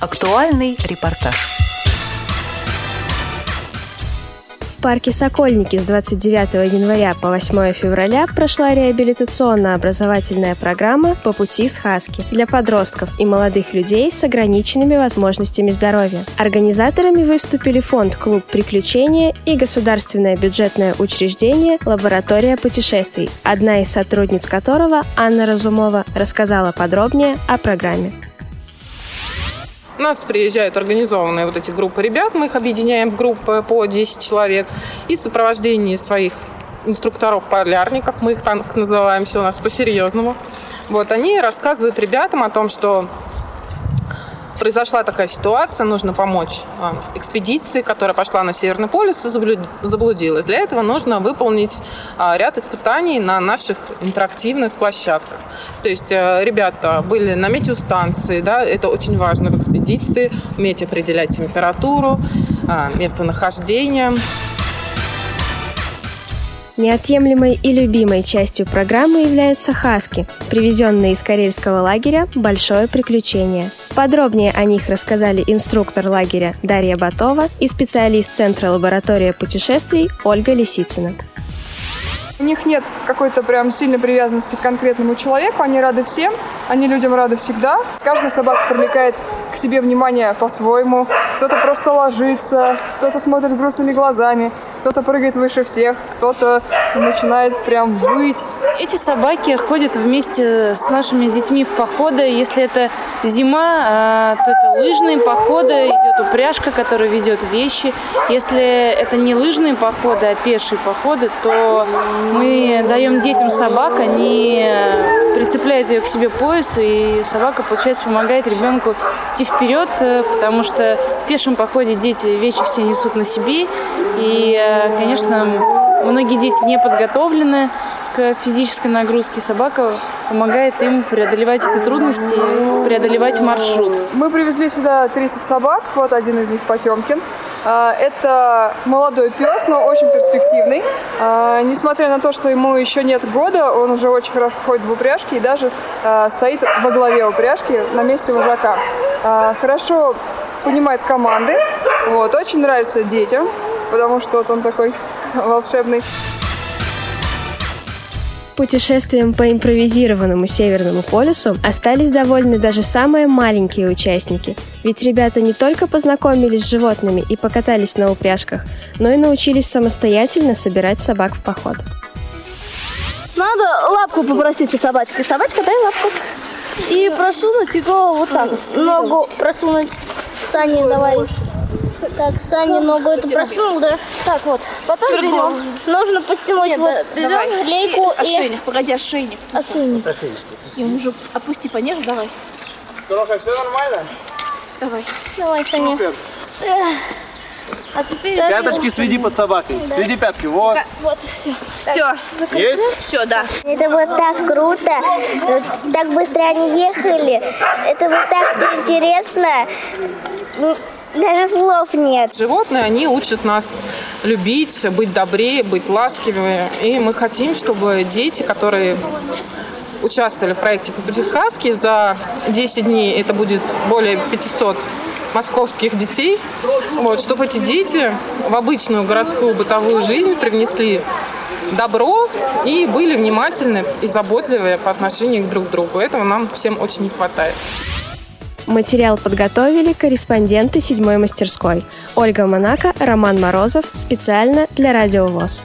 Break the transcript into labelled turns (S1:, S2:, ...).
S1: Актуальный репортаж.
S2: В парке «Сокольники» с 29 января по 8 февраля прошла реабилитационно-образовательная программа «По пути с Хаски» для подростков и молодых людей с ограниченными возможностями здоровья. Организаторами выступили фонд «Клуб приключения» и государственное бюджетное учреждение «Лаборатория путешествий», одна из сотрудниц которого, Анна Разумова, рассказала подробнее о программе.
S3: У нас приезжают организованные вот эти группы ребят, мы их объединяем в группы по 10 человек. И в сопровождении своих инструкторов-полярников, мы их так называем, все у нас по-серьезному. Вот, они рассказывают ребятам о том, что произошла такая ситуация, нужно помочь а, экспедиции, которая пошла на Северный полюс и заблудилась. Для этого нужно выполнить а, ряд испытаний на наших интерактивных площадках. То есть э, ребята были на метеостанции, да, это очень важно в экспедиции, уметь определять температуру, а, местонахождение.
S2: Неотъемлемой и любимой частью программы являются хаски, привезенные из карельского лагеря «Большое приключение». Подробнее о них рассказали инструктор лагеря Дарья Батова и специалист Центра лаборатории путешествий Ольга Лисицына.
S4: У них нет какой-то прям сильной привязанности к конкретному человеку, они рады всем, они людям рады всегда. Каждая собака привлекает к себе внимание по-своему. Кто-то просто ложится, кто-то смотрит грустными глазами, кто-то прыгает выше всех, кто-то начинает прям выть.
S5: Эти собаки ходят вместе с нашими детьми в походы. Если это зима, а, то это лыжные походы, идет упряжка, которая везет вещи. Если это не лыжные походы, а пешие походы, то мы даем детям собак, они прицепляют ее к себе пояс, и собака, получается, помогает ребенку идти вперед, потому что в пешем походе дети вещи все несут на себе, и, конечно, многие дети не подготовлены к физической нагрузке. Собака помогает им преодолевать эти трудности, преодолевать маршрут.
S4: Мы привезли сюда 30 собак, вот один из них Потемкин. А, это молодой пес, но очень перспективный. А, несмотря на то, что ему еще нет года, он уже очень хорошо ходит в упряжке и даже а, стоит во главе упряжки на месте вожака. Хорошо понимает команды, вот, очень нравится детям, потому что вот он такой волшебный.
S2: Путешествием по импровизированному Северному полюсу остались довольны даже самые маленькие участники. Ведь ребята не только познакомились с животными и покатались на упряжках, но и научились самостоятельно собирать собак в поход.
S6: Надо лапку попросить у собачки. Собачка, дай лапку. И просунуть его вот так. Ногу просунуть. Сани, давай. Так, Саня ногу эту просунул, да? Так вот. Потом берем. Нужно подтянуть Нет, вот да, давай. шлейку
S7: ошейник, и... погоди, ошейник.
S6: Ошейник.
S7: И уже опусти пониже, давай.
S8: Здорово, все нормально?
S6: Давай. Давай, Саня. Супер.
S8: А теперь... Пяточки следи под собакой. Да. Следи пятки. Вот.
S6: Вот, все.
S7: Все.
S8: Есть?
S7: Все, да.
S6: Это вот так круто. Так быстро они ехали. Это вот так все интересно. Даже слов нет.
S3: Животные, они учат нас любить, быть добрее, быть ласковее. И мы хотим, чтобы дети, которые участвовали в проекте по сказки, за 10 дней это будет более 500 московских детей, вот, чтобы эти дети в обычную городскую бытовую жизнь привнесли добро и были внимательны и заботливые по отношению к друг другу. Этого нам всем очень не хватает.
S2: Материал подготовили корреспонденты седьмой мастерской. Ольга Монако, Роман Морозов. Специально для Радио ВОЗ.